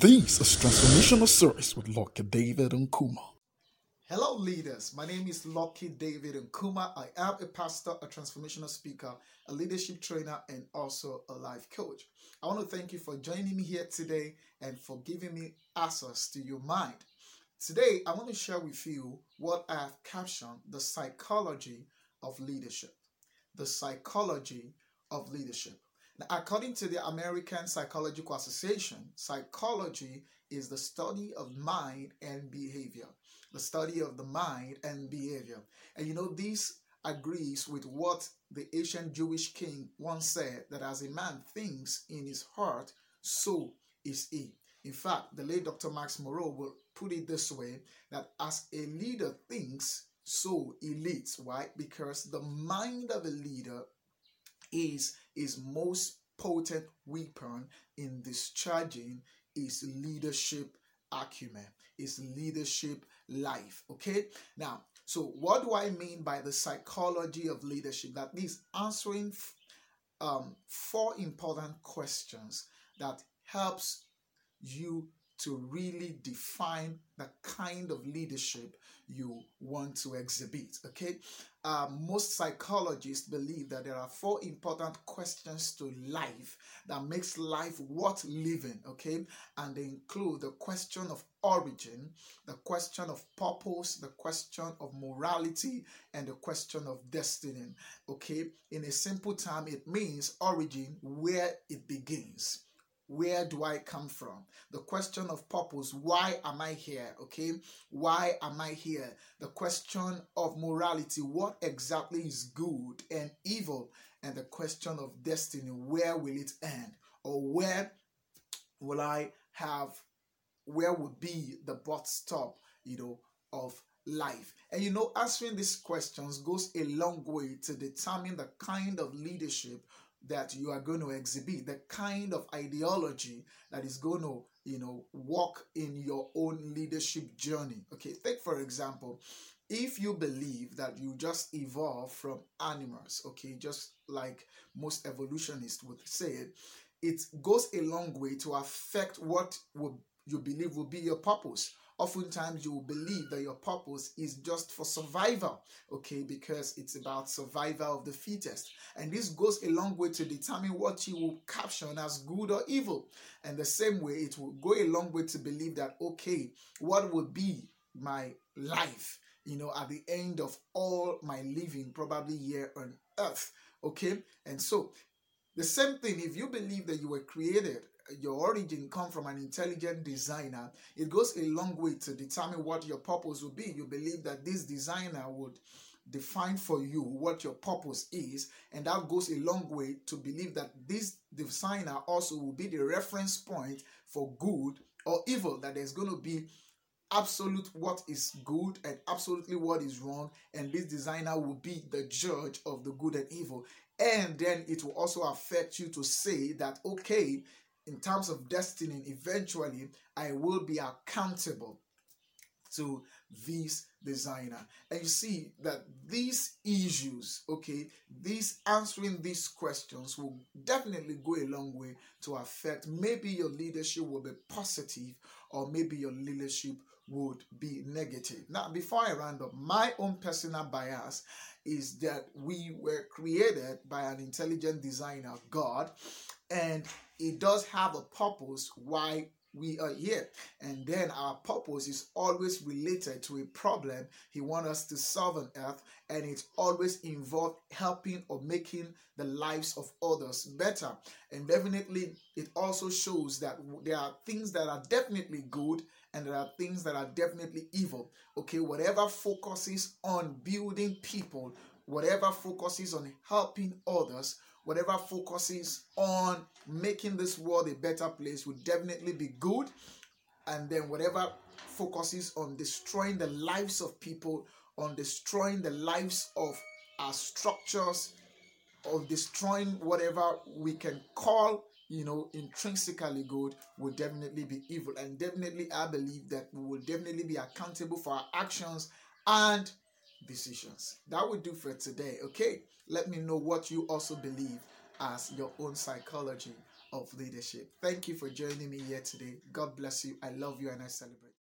This is Transformational Series with Lucky David and Kuma. Hello, leaders. My name is Lucky David and Kuma. I am a pastor, a transformational speaker, a leadership trainer, and also a life coach. I want to thank you for joining me here today and for giving me access to your mind. Today, I want to share with you what I have captioned the psychology of leadership. The psychology of leadership. According to the American Psychological Association, psychology is the study of mind and behavior. The study of the mind and behavior. And you know, this agrees with what the ancient Jewish king once said that as a man thinks in his heart, so is he. In fact, the late Dr. Myles Munroe will put it this way that as a leader thinks, so he leads. Why? Because the mind of a leader is his most potent weapon in discharging his leadership acumen, his leadership life. Okay, now, so what do I mean by the psychology of leadership? That is answering um, four important questions that helps you to really define the kind of leadership you want to exhibit. Okay, uh, most psychologists believe that there are four important questions to life that makes life worth living. Okay, and they include the question of origin, the question of purpose, the question of morality, and the question of destiny. Okay, in a simple term, it means origin, where it begins where do I come from? The question of purpose, why am I here? Okay, why am I here? The question of morality, what exactly is good and evil? And the question of destiny, where will it end? Or where will I have, where would be the bus stop, you know, of life? And you know, answering these questions goes a long way to determine the kind of leadership that you are going to exhibit, the kind of ideology that is going to, you know, walk in your own leadership journey. Okay, take for example, if you believe that you just evolve from animals, okay, just like most evolutionists would say it, goes a long way to affect what you believe will be your purpose oftentimes you will believe that your purpose is just for survival, okay, because it's about survival of the fittest. And this goes a long way to determine what you will caption as good or evil. And the same way, it will go a long way to believe that, okay, what would be my life, you know, at the end of all my living, probably here on earth, okay? And so, the same thing, if you believe that you were created your origin come from an intelligent designer, it goes a long way to determine what your purpose will be. You believe that this designer would define for you what your purpose is, and that goes a long way to believe that this designer also will be the reference point for good or evil, that there's going to be absolute what is good and absolutely what is wrong and this designer will be the judge of the good and evil and then it will also affect you to say that okay in terms of destiny, eventually I will be accountable to this designer. And you see that these issues, okay, these answering these questions will definitely go a long way to affect maybe your leadership will be positive or maybe your leadership would be negative. Now, before I round up, my own personal bias is that we were created by an intelligent designer, God, and it does have a purpose why we are here. And then our purpose is always related to a problem he wants us to solve on earth and it's always involved helping or making the lives of others better. And definitely it also shows that there are things that are definitely good and there are things that are definitely evil. Okay whatever focuses on building people whatever focuses on helping others whatever focuses on making this world a better place would definitely be good. And then whatever focuses on destroying the lives of people, on destroying the lives of our structures, of destroying whatever we can call you know, intrinsically good will definitely be evil. And definitely, I believe that we will definitely be accountable for our actions and decisions. That would do for today. Okay, let me know what you also believe as your own psychology of leadership. Thank you for joining me here today. God bless you. I love you and I celebrate.